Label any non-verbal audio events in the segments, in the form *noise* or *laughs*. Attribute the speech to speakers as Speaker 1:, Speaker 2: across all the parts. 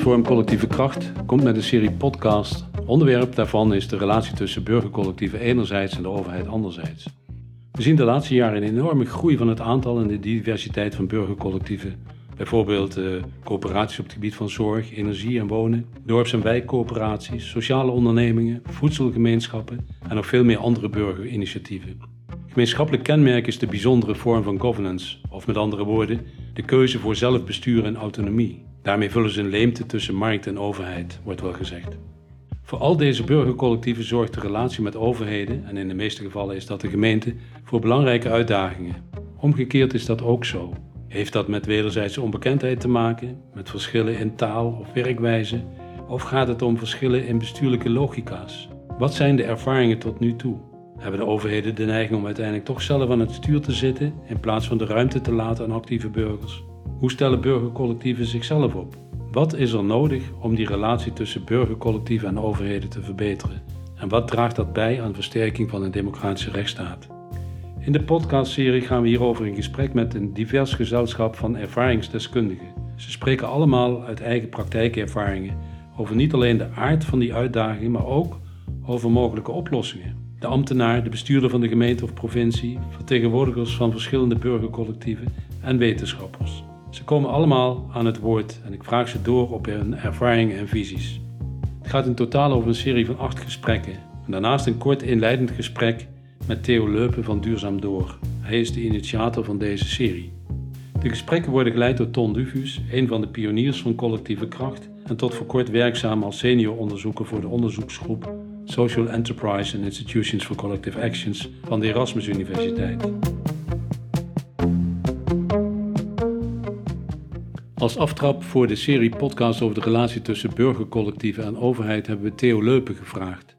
Speaker 1: Kennisplatform Collectieve Kracht komt met een serie podcast. Onderwerp daarvan is de relatie tussen burgercollectieven enerzijds en de overheid anderzijds. We zien de laatste jaren een enorme groei van het aantal en de diversiteit van burgercollectieven. Bijvoorbeeld uh, coöperaties op het gebied van zorg, energie en wonen, dorps- en wijkcoöperaties, sociale ondernemingen, voedselgemeenschappen en nog veel meer andere burgerinitiatieven. Gemeenschappelijk kenmerk is de bijzondere vorm van governance, of met andere woorden, de keuze voor zelfbestuur en autonomie. Daarmee vullen ze een leemte tussen markt en overheid, wordt wel gezegd. Voor al deze burgercollectieven zorgt de relatie met overheden, en in de meeste gevallen is dat de gemeente, voor belangrijke uitdagingen. Omgekeerd is dat ook zo. Heeft dat met wederzijdse onbekendheid te maken, met verschillen in taal of werkwijze, of gaat het om verschillen in bestuurlijke logica's? Wat zijn de ervaringen tot nu toe? Hebben de overheden de neiging om uiteindelijk toch zelf aan het stuur te zitten in plaats van de ruimte te laten aan actieve burgers? Hoe stellen burgercollectieven zichzelf op? Wat is er nodig om die relatie tussen burgercollectieven en overheden te verbeteren? En wat draagt dat bij aan versterking van een democratische rechtsstaat? In de podcastserie gaan we hierover in gesprek met een divers gezelschap van ervaringsdeskundigen. Ze spreken allemaal uit eigen praktijkervaringen over niet alleen de aard van die uitdagingen, maar ook over mogelijke oplossingen. De ambtenaar, de bestuurder van de gemeente of provincie, vertegenwoordigers van verschillende burgercollectieven en wetenschappers. Ze komen allemaal aan het woord en ik vraag ze door op hun ervaringen en visies. Het gaat in totaal over een serie van acht gesprekken. En daarnaast een kort inleidend gesprek met Theo Leupen van Duurzaam Door. Hij is de initiator van deze serie. De gesprekken worden geleid door Ton Dufus, een van de pioniers van collectieve kracht en tot voor kort werkzaam als senior onderzoeker voor de onderzoeksgroep Social Enterprise and Institutions for Collective Actions van de Erasmus Universiteit. Als aftrap voor de serie podcast over de relatie tussen burgercollectieven en overheid hebben we Theo Leupen gevraagd.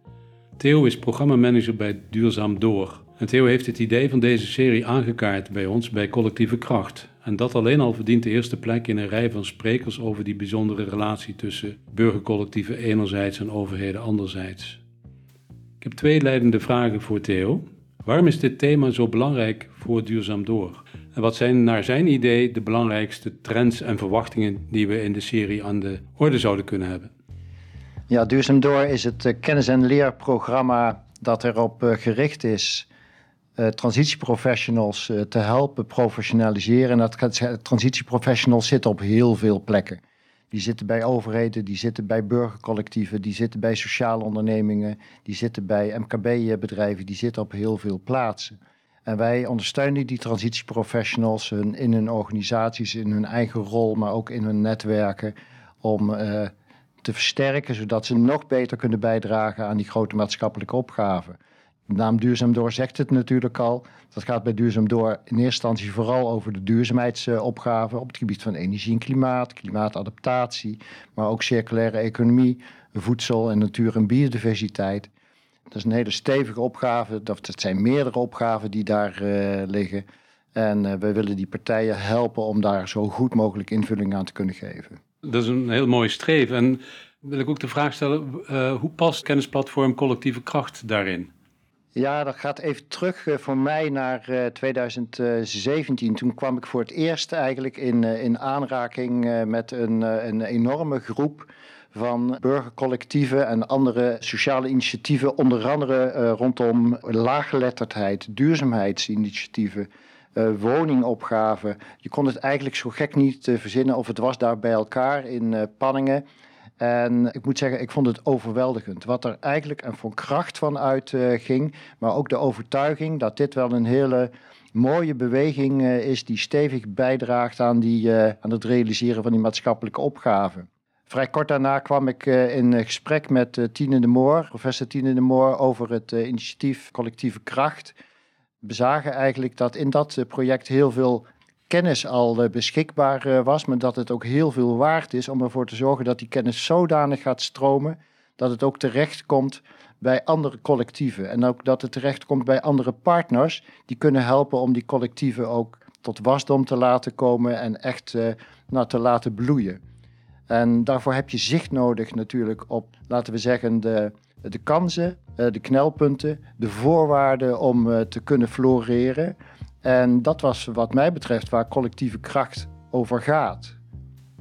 Speaker 1: Theo is programmamanager bij Duurzaam Door. En Theo heeft het idee van deze serie aangekaart bij ons bij Collectieve Kracht. En dat alleen al verdient de eerste plek in een rij van sprekers over die bijzondere relatie tussen burgercollectieven enerzijds en overheden anderzijds. Ik heb twee leidende vragen voor Theo. Waarom is dit thema zo belangrijk voor Duurzaam Door? En wat zijn naar zijn idee de belangrijkste trends en verwachtingen die we in de serie aan de orde zouden kunnen hebben?
Speaker 2: Ja, Duurzaam Door is het eh, kennis- en leerprogramma dat erop eh, gericht is uh, transitieprofessionals te helpen professionaliseren. En dat transitieprofessionals zitten op heel veel plekken. Die zitten bij overheden, die zitten bij burgercollectieven, die zitten bij sociale ondernemingen, die zitten bij MKB-bedrijven, die zitten op heel veel plaatsen. En wij ondersteunen die transitieprofessionals in hun organisaties, in hun eigen rol, maar ook in hun netwerken, om uh, te versterken, zodat ze nog beter kunnen bijdragen aan die grote maatschappelijke opgaven. De naam Duurzaam Door zegt het natuurlijk al. Dat gaat bij Duurzaam Door in eerste instantie vooral over de duurzaamheidsopgaven op het gebied van energie en klimaat, klimaatadaptatie, maar ook circulaire economie, voedsel en natuur en biodiversiteit. Dat is een hele stevige opgave. Dat zijn meerdere opgaven die daar uh, liggen. En uh, we willen die partijen helpen om daar zo goed mogelijk invulling aan te kunnen geven.
Speaker 1: Dat is een heel mooi streven. En wil ik ook de vraag stellen, uh, hoe past kennisplatform collectieve kracht daarin?
Speaker 2: Ja, dat gaat even terug uh, voor mij naar uh, 2017. Toen kwam ik voor het eerst eigenlijk in, uh, in aanraking met een, een enorme groep van burgercollectieven en andere sociale initiatieven, onder andere rondom laaggeletterdheid, duurzaamheidsinitiatieven. woningopgaven. Je kon het eigenlijk zo gek niet verzinnen of het was daar bij elkaar in Panningen. En ik moet zeggen, ik vond het overweldigend. Wat er eigenlijk en voor kracht van uitging, uh, maar ook de overtuiging dat dit wel een hele mooie beweging uh, is die stevig bijdraagt aan, die, uh, aan het realiseren van die maatschappelijke opgaven. Vrij kort daarna kwam ik in gesprek met Tine de Moor, professor Tine de Moor, over het initiatief Collectieve Kracht. We zagen eigenlijk dat in dat project heel veel kennis al beschikbaar eh, was, maar dat het ook heel veel waard is om ervoor te zorgen dat die kennis zodanig gaat stromen dat het ook terecht komt bij andere collectieven en ook dat het terecht komt bij andere partners die kunnen helpen om die collectieven ook tot wasdom te laten komen en echt uh, nou, te laten bloeien. En daarvoor heb je zicht nodig natuurlijk op, laten we zeggen, de, de kansen, de knelpunten, de voorwaarden om te kunnen floreren. En dat was wat mij betreft waar collectieve kracht over gaat.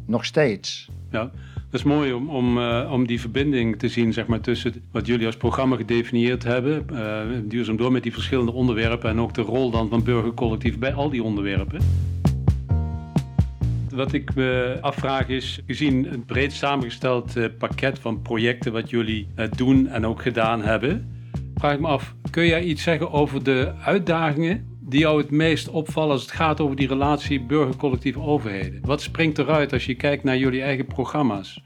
Speaker 2: Nog steeds.
Speaker 1: Ja, Dat is mooi om, om, uh, om die verbinding te zien zeg maar, tussen wat jullie als programma gedefinieerd hebben, uh, duurzaam door met die verschillende onderwerpen en ook de rol dan van burgercollectief bij al die onderwerpen. Wat ik me afvraag is, gezien het breed samengesteld uh, pakket van projecten wat jullie doen en ook gedaan hebben, vraag ik me af, kun jij iets zeggen over de uitdagingen die jou het meest opvallen als het gaat over die relatie burgercollectief overheden? Wat springt eruit als je kijkt naar jullie eigen programma's?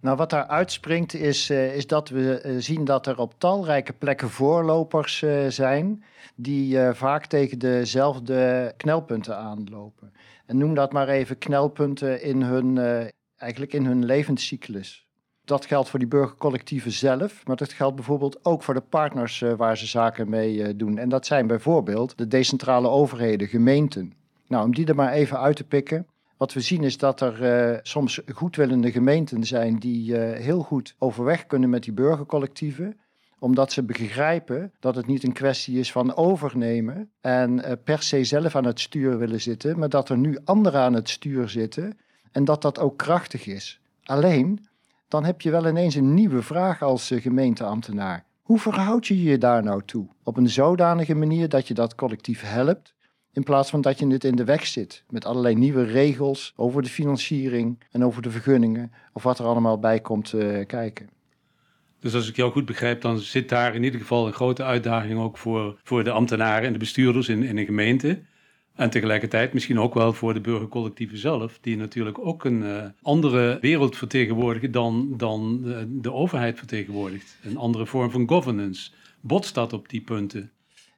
Speaker 2: Nou, wat daar uitspringt is, uh, is dat we uh, zien dat er op talrijke plekken voorlopers uh, zijn die vaak tegen dezelfde knelpunten aanlopen. En noem dat maar even knelpunten in hun, eigenlijk in hun levenscyclus. Dat geldt voor die burgercollectieven zelf, maar dat geldt bijvoorbeeld ook voor de partners uh, waar ze zaken mee uh, doen. En dat zijn bijvoorbeeld de decentrale overheden, gemeenten. Nou, om die er maar even uit te pikken. Wat we zien is dat er uh, soms goedwillende gemeenten zijn die heel goed overweg kunnen met die burgercollectieven omdat ze begrijpen dat het niet een kwestie is van overnemen en per se zelf aan het stuur willen zitten, maar dat er nu anderen aan het stuur zitten en dat dat ook krachtig is. Alleen, dan heb je wel ineens een nieuwe vraag als eh, gemeenteambtenaar. Hoe verhoud je je daar nou toe? Op een zodanige manier dat je dat collectief helpt, in plaats van dat je het in de weg zit met allerlei nieuwe regels over de financiering en over de vergunningen of wat er allemaal bij komt uh, kijken.
Speaker 1: Dus als ik jou goed begrijp, dan zit daar in ieder geval een grote uitdaging ook voor, voor de ambtenaren en de bestuurders in, in een gemeente. En tegelijkertijd misschien ook wel voor de burgercollectieven zelf, die natuurlijk ook een uh, andere wereld vertegenwoordigen dan, dan de, de, overheid vertegenwoordigt. Een andere vorm van governance. Botst dat op die punten?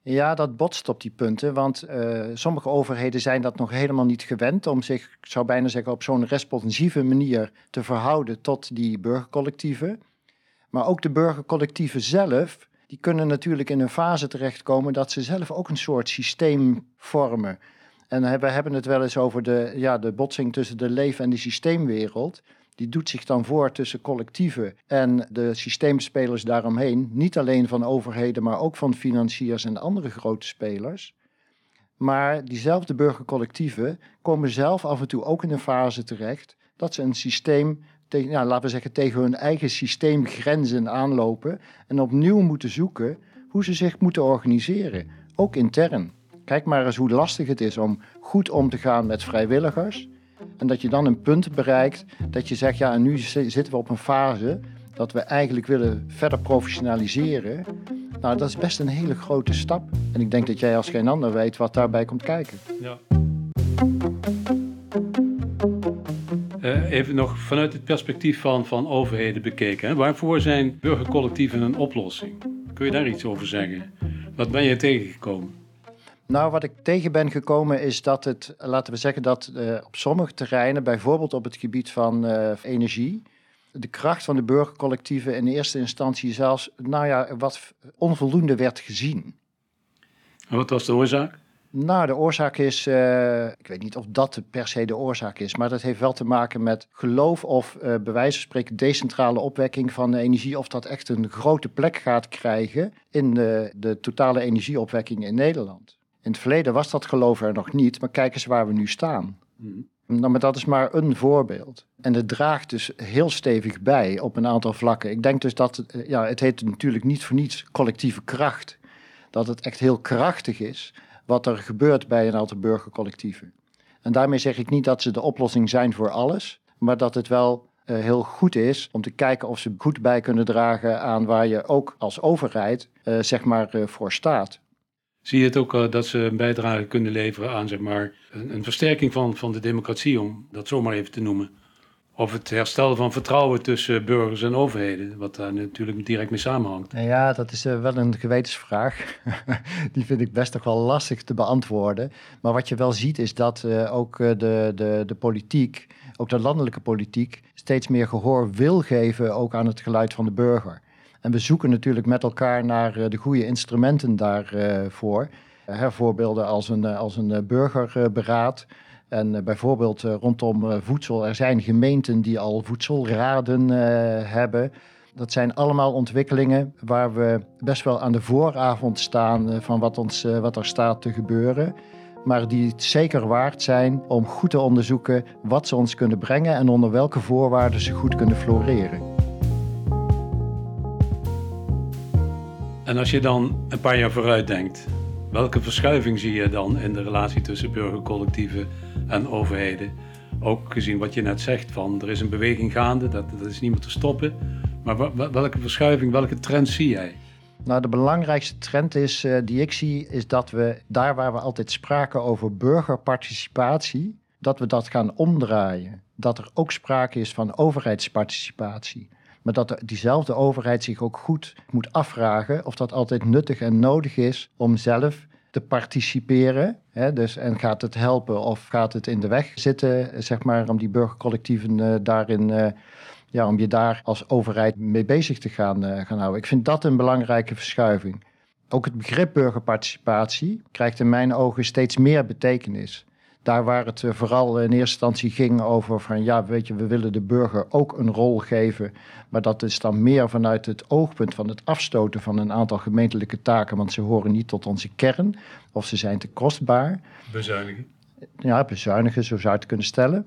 Speaker 2: Ja, dat botst op die punten, want uh, sommige overheden zijn dat nog helemaal niet gewend om zich, ik zou bijna zeggen, op zo'n responsieve manier te verhouden tot die burgercollectieven. Maar ook de burgercollectieven zelf die kunnen natuurlijk in een fase terechtkomen dat ze zelf ook een soort systeem vormen. En we hebben het wel eens over de, ja, de botsing tussen de leef- en de systeemwereld. Die doet zich dan voor tussen collectieven en de systeemspelers daaromheen. Niet alleen van overheden, maar ook van financiers en andere grote spelers. Maar diezelfde burgercollectieven komen zelf af en toe ook in een fase terecht dat ze een systeem tegen, laten we zeggen, tegen hun eigen systeemgrenzen aanlopen en opnieuw moeten zoeken hoe ze zich moeten organiseren, ook intern. Kijk maar eens hoe lastig het is om goed om te gaan met vrijwilligers. En dat je dan een punt bereikt dat je zegt, ja, en nu zitten we op een fase dat we eigenlijk willen verder professionaliseren. Nou, dat is best een hele grote stap. En ik denk dat jij als geen ander weet wat daarbij komt kijken. Ja.
Speaker 1: Uh, even nog vanuit het perspectief van, van overheden bekeken. Hè? Waarvoor zijn burgercollectieven een oplossing? Kun je daar iets over zeggen? Wat ben je tegengekomen?
Speaker 2: Nou, wat ik tegen ben gekomen is dat het, laten we zeggen dat uh, op sommige terreinen, bijvoorbeeld op het gebied van uh, energie, de kracht van de burgercollectieven in eerste instantie zelfs, nou ja, wat onvoldoende werd gezien.
Speaker 1: En wat was de oorzaak?
Speaker 2: Nou, de oorzaak is, uh, ik weet niet of dat per se de oorzaak is, maar dat heeft wel te maken met geloof of uh, bij wijze van spreken decentrale opwekking van de energie, of dat echt een grote plek gaat krijgen in de, de totale energieopwekking in Nederland. In het verleden was dat geloof er nog niet, maar kijk eens waar we nu staan. Mm. Nou, maar dat is maar een voorbeeld. En het draagt dus heel stevig bij op een aantal vlakken. Ik denk dus dat, eh, ja, het heet natuurlijk niet voor niets collectieve kracht. Dat het echt heel krachtig is wat er gebeurt bij een aantal burgercollectieven. En daarmee zeg ik niet dat ze de oplossing zijn voor alles, maar dat het wel uh, heel goed is om te kijken of ze goed bij kunnen dragen aan waar je ook als overheid uh, zeg maar uh, voor staat.
Speaker 1: Zie je het ook dat ze een bijdrage kunnen leveren aan zeg maar, een, een versterking van, van de democratie, om dat zomaar even te noemen? Of het herstel van vertrouwen tussen burgers en overheden, wat daar natuurlijk direct mee samenhangt.
Speaker 2: Nou ja, dat is uh, wel een gewetensvraag. *laughs* Die vind ik best toch wel lastig te beantwoorden. Maar wat je wel ziet is dat uh, ook uh, de, de, de politiek, ook de landelijke politiek, steeds meer gehoor wil geven ook aan het geluid van de burger. En we zoeken natuurlijk met elkaar naar de goede instrumenten daarvoor. voorbeelden als een, als een burgerberaad en eh, bijvoorbeeld eh, rondom eh, voedsel, er zijn gemeenten die al voedselraden hebben. Dat zijn allemaal ontwikkelingen waar we best wel aan de vooravond staan van wat, ons, wat er staat te gebeuren. maar die zeker waard zijn om goed te onderzoeken wat ze ons kunnen brengen en onder welke voorwaarden ze goed kunnen floreren.
Speaker 1: En als je dan een paar jaar vooruit denkt, welke verschuiving zie je dan in de relatie tussen burgercollectieven en overheden? Ook gezien wat je net zegt van er is een beweging gaande, dat, dat is niet meer te stoppen. Maar welke verschuiving, welke trend zie jij?
Speaker 2: Nou, de belangrijkste trend is, uh, die ik zie, is dat we daar waar we altijd spraken over burgerparticipatie, dat we dat gaan omdraaien. Dat er ook sprake is van overheidsparticipatie. Maar dat diezelfde overheid zich ook goed moet afvragen of dat altijd nuttig en nodig is om zelf te participeren. Hè? Dus, en gaat het helpen of gaat het in de weg zitten, zeg maar, om die burgercollectieven uh, daarin uh, ja, om je daar als overheid mee bezig te gaan, uh, gaan houden. Ik vind dat een belangrijke verschuiving. Ook het begrip burgerparticipatie krijgt in mijn ogen steeds meer betekenis. Daar waar het eh, vooral in eerste instantie ging over van ja, weet je, we willen de burger ook een rol geven. Maar dat is dan meer vanuit het oogpunt van het afstoten van een aantal gemeentelijke taken, want ze horen niet tot onze kern of ze zijn te kostbaar.
Speaker 1: Bezuinigen.
Speaker 2: Ja, bezuinigen, zo zou je het kunnen stellen.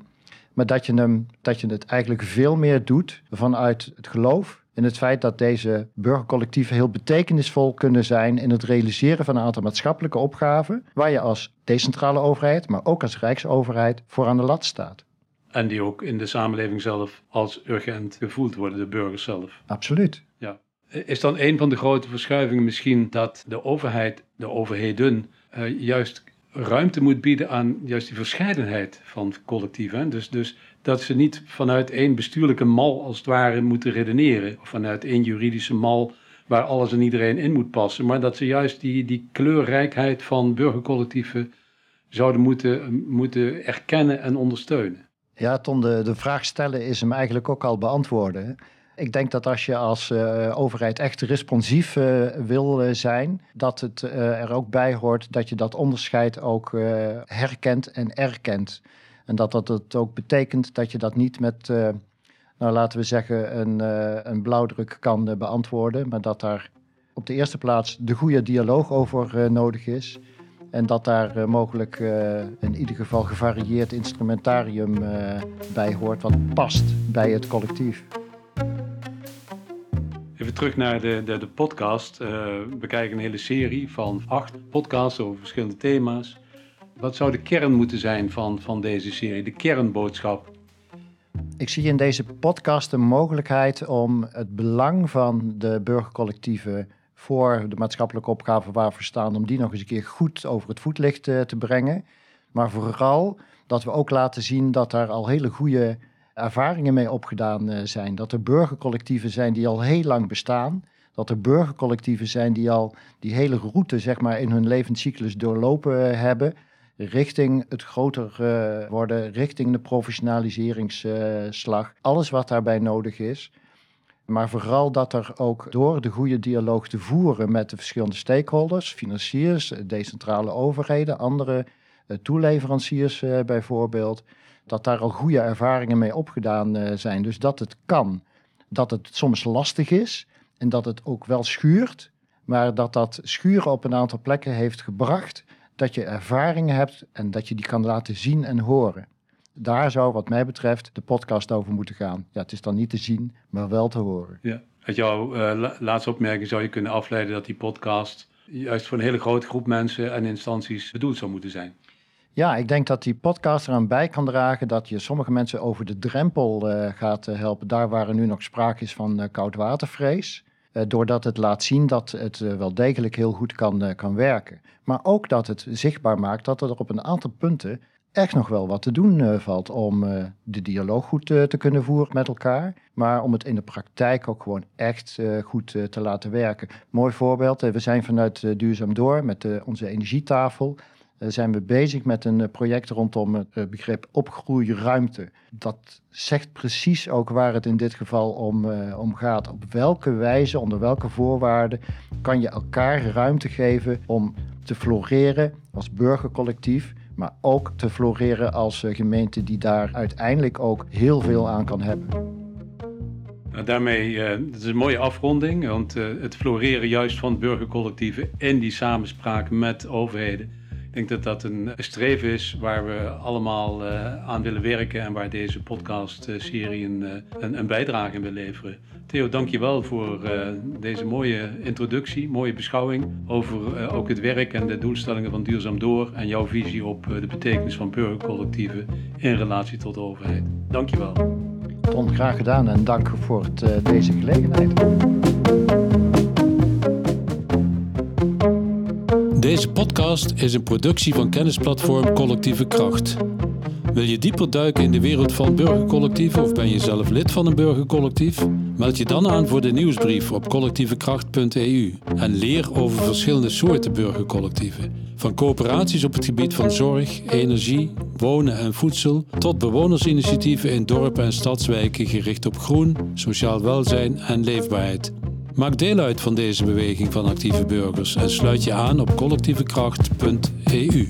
Speaker 2: Maar dat je, hem, dat je het eigenlijk veel meer doet vanuit het geloof in het feit dat deze burgercollectieven heel betekenisvol kunnen zijn in het realiseren van een aantal maatschappelijke opgaven, waar je als decentrale overheid, maar ook als rijksoverheid voor aan de lat staat.
Speaker 1: En die ook in de samenleving zelf als urgent gevoeld worden, de burgers zelf.
Speaker 2: Absoluut.
Speaker 1: Ja. Is dan een van de grote verschuivingen misschien dat de overheid, de overheden, uh, juist ruimte moet bieden aan juist die verscheidenheid van collectieven. Dus, dus dat ze niet vanuit één bestuurlijke mal als het ware moeten redeneren. Of vanuit één juridische mal waar alles en iedereen in moet passen. Maar dat ze juist die, die kleurrijkheid van burgercollectieven zouden moeten, moeten erkennen en ondersteunen.
Speaker 2: Ja, Ton, de, de vraag stellen is hem eigenlijk ook al beantwoorden. Ik denk dat als je als uh, overheid echt responsief uh, wil uh, zijn, dat het er ook bij hoort dat je dat onderscheid ook herkent en erkent. En dat dat het ook betekent dat je dat niet met, nou laten we zeggen, een, een blauwdruk kan beantwoorden, maar dat daar op de eerste plaats de goede dialoog over nodig is. En dat daar mogelijk in ieder geval gevarieerd instrumentarium bij hoort, wat past bij het collectief.
Speaker 1: Terug naar de, de, de podcast. Uh, we kijken een hele serie van acht podcasts over verschillende thema's. Wat zou de kern moeten zijn van, van deze serie, de kernboodschap?
Speaker 2: Ik zie in deze podcast de mogelijkheid om het belang van de burgercollectieven voor de maatschappelijke opgaven waar we staan, om die nog eens een keer goed over het voetlicht uh, te brengen. Maar vooral dat we ook laten zien dat er al hele goede ervaringen mee opgedaan uh, zijn. Dat er burgercollectieven zijn die al heel lang bestaan. Dat er burgercollectieven zijn die al die hele route zeg maar, in hun levenscyclus doorlopen uh, hebben. Richting het groter uh, worden, richting de professionaliseringsslag. alles wat daarbij nodig is. Maar vooral dat er ook door de goede dialoog te voeren met de verschillende stakeholders, financiers, decentrale overheden, andere toeleveranciers bijvoorbeeld, dat daar al goede ervaringen mee opgedaan uh, zijn. Dus dat het kan. Dat het soms lastig is en dat het ook wel schuurt. Maar dat dat schuren op een aantal plekken heeft gebracht dat je ervaringen hebt en dat je die kan laten zien en horen. Daar zou wat mij betreft de podcast over moeten gaan. Ja, het is dan niet te zien, maar wel te horen.
Speaker 1: Ja. Uit jouw uh, laatste opmerking zou je kunnen afleiden dat die podcast juist voor een hele grote groep mensen en instanties bedoeld zou moeten zijn.
Speaker 2: Ja, ik denk dat die podcast eraan bij kan dragen dat je sommige mensen over de drempel uh, gaat uh, helpen. Daar waar er nu nog sprake is van uh, koudwatervrees. doordat het laat zien dat het wel degelijk heel goed kan, kan werken. Maar ook dat het zichtbaar maakt dat er op een aantal punten echt nog wel wat te doen valt om de dialoog goed te kunnen voeren met elkaar. Maar om het in de praktijk ook gewoon echt goed te laten werken. Mooi voorbeeld, we zijn vanuit Duurzaam Door met onze energietafel zijn we bezig met een uh, project rondom het uh, begrip opgroeiruimte. Dat zegt precies ook waar het in dit geval om, om gaat. Op welke wijze, onder welke voorwaarden kan je elkaar ruimte geven om te floreren als burgercollectief, maar ook te floreren als gemeente die daar uiteindelijk ook heel veel aan kan hebben.
Speaker 1: Nou, daarmee, dat is een mooie afronding, want het floreren juist van burgercollectieven en die samenspraak met overheden denk dat dat een streven is waar we allemaal uh, aan willen werken en waar deze podcast-serie een, een, een, bijdrage in wil leveren. Theo, dank je wel voor deze mooie introductie, mooie beschouwing over ook het werk en de doelstellingen van Duurzaam Door en jouw visie op de betekenis van burgercollectieven in relatie tot de overheid. Dank je wel.
Speaker 2: Ton, graag gedaan en dank voor het, deze gelegenheid.
Speaker 1: Deze podcast is een productie van kennisplatform Collectieve Kracht. Wil je dieper duiken in de wereld van burgercollectieven of ben je zelf lid van een burgercollectief? Meld je dan aan voor de nieuwsbrief op collectievekracht.eu en leer over verschillende soorten burgercollectieven. Van coöperaties op het gebied van zorg, energie, wonen en voedsel tot bewonersinitiatieven in dorpen en stadswijken gericht op groen, sociaal welzijn en leefbaarheid. Maak deel uit van deze beweging van actieve burgers en sluit je aan op collectievekracht.eu.